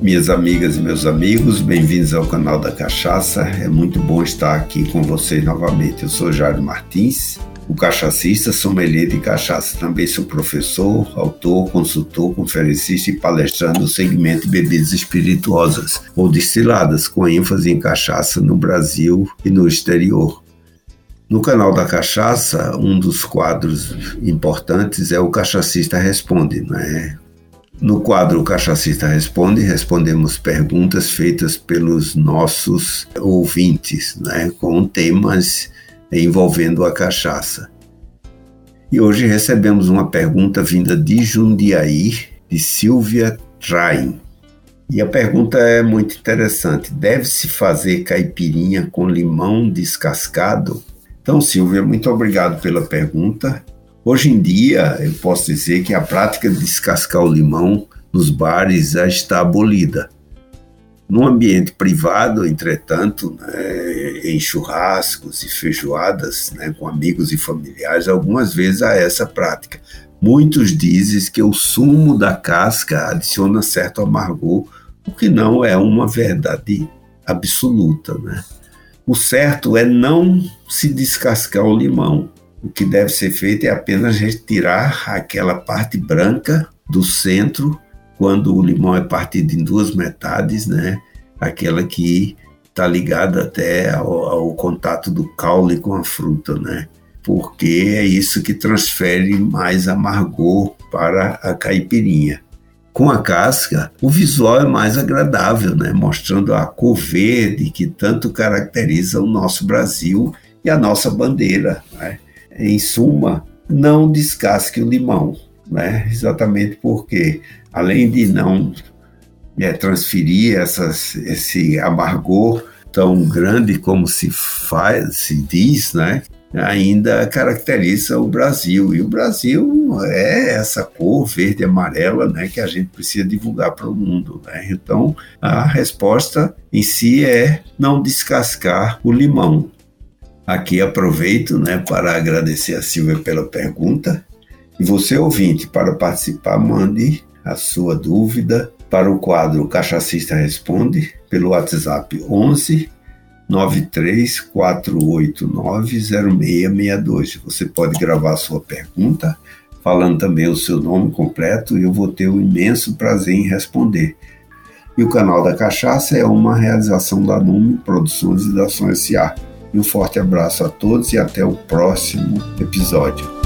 Minhas amigas e meus amigos, bem-vindos ao canal da Cachaça. É muito bom estar aqui com vocês novamente. Eu sou Jairo Martins, o cachacista, sommelier de cachaça. Também sou professor, autor, consultor, conferencista e palestrante no segmento bebidas espirituosas ou destiladas, com ênfase em cachaça no Brasil e no exterior. No canal da Cachaça, um dos quadros importantes é o Cachacista Responde, né? No quadro Cachacista Responde, respondemos perguntas feitas pelos nossos ouvintes, né, com temas envolvendo a cachaça. E hoje recebemos uma pergunta vinda de Jundiaí, de Silvia Train. E a pergunta é muito interessante: deve-se fazer caipirinha com limão descascado? Então, Silvia, muito obrigado pela pergunta. Hoje em dia, eu posso dizer que a prática de descascar o limão nos bares já está abolida. No ambiente privado, entretanto, né, em churrascos e feijoadas né, com amigos e familiares, algumas vezes há essa prática. Muitos dizem que o sumo da casca adiciona certo amargor, o que não é uma verdade absoluta. Né? O certo é não se descascar o limão, o que deve ser feito é apenas retirar aquela parte branca do centro, quando o limão é partido em duas metades, né? Aquela que está ligada até ao, ao, contato do caule com a fruta, né? Porque é isso que transfere mais amargor para a caipirinha. Com a casca, o visual é mais agradável, né? mostrando a cor verde que tanto caracteriza o nosso Brasil e a nossa bandeira. Né? Em suma, não descasque o limão, né? exatamente porque, além de não é, transferir essas, esse amargor tão grande como se faz, se diz, né? ainda caracteriza o Brasil. E o Brasil é essa cor verde e amarela né, que a gente precisa divulgar para o mundo. Né? Então, a resposta em si é não descascar o limão. Aqui aproveito né, para agradecer a Silvia pela pergunta. E você, ouvinte, para participar, mande a sua dúvida para o quadro Cachacista Responde pelo WhatsApp 11 934890662. Você pode gravar a sua pergunta, falando também o seu nome completo, e eu vou ter o imenso prazer em responder. E o canal da Cachaça é uma realização da Nume Produções e da Ação S.A. Um forte abraço a todos e até o próximo episódio.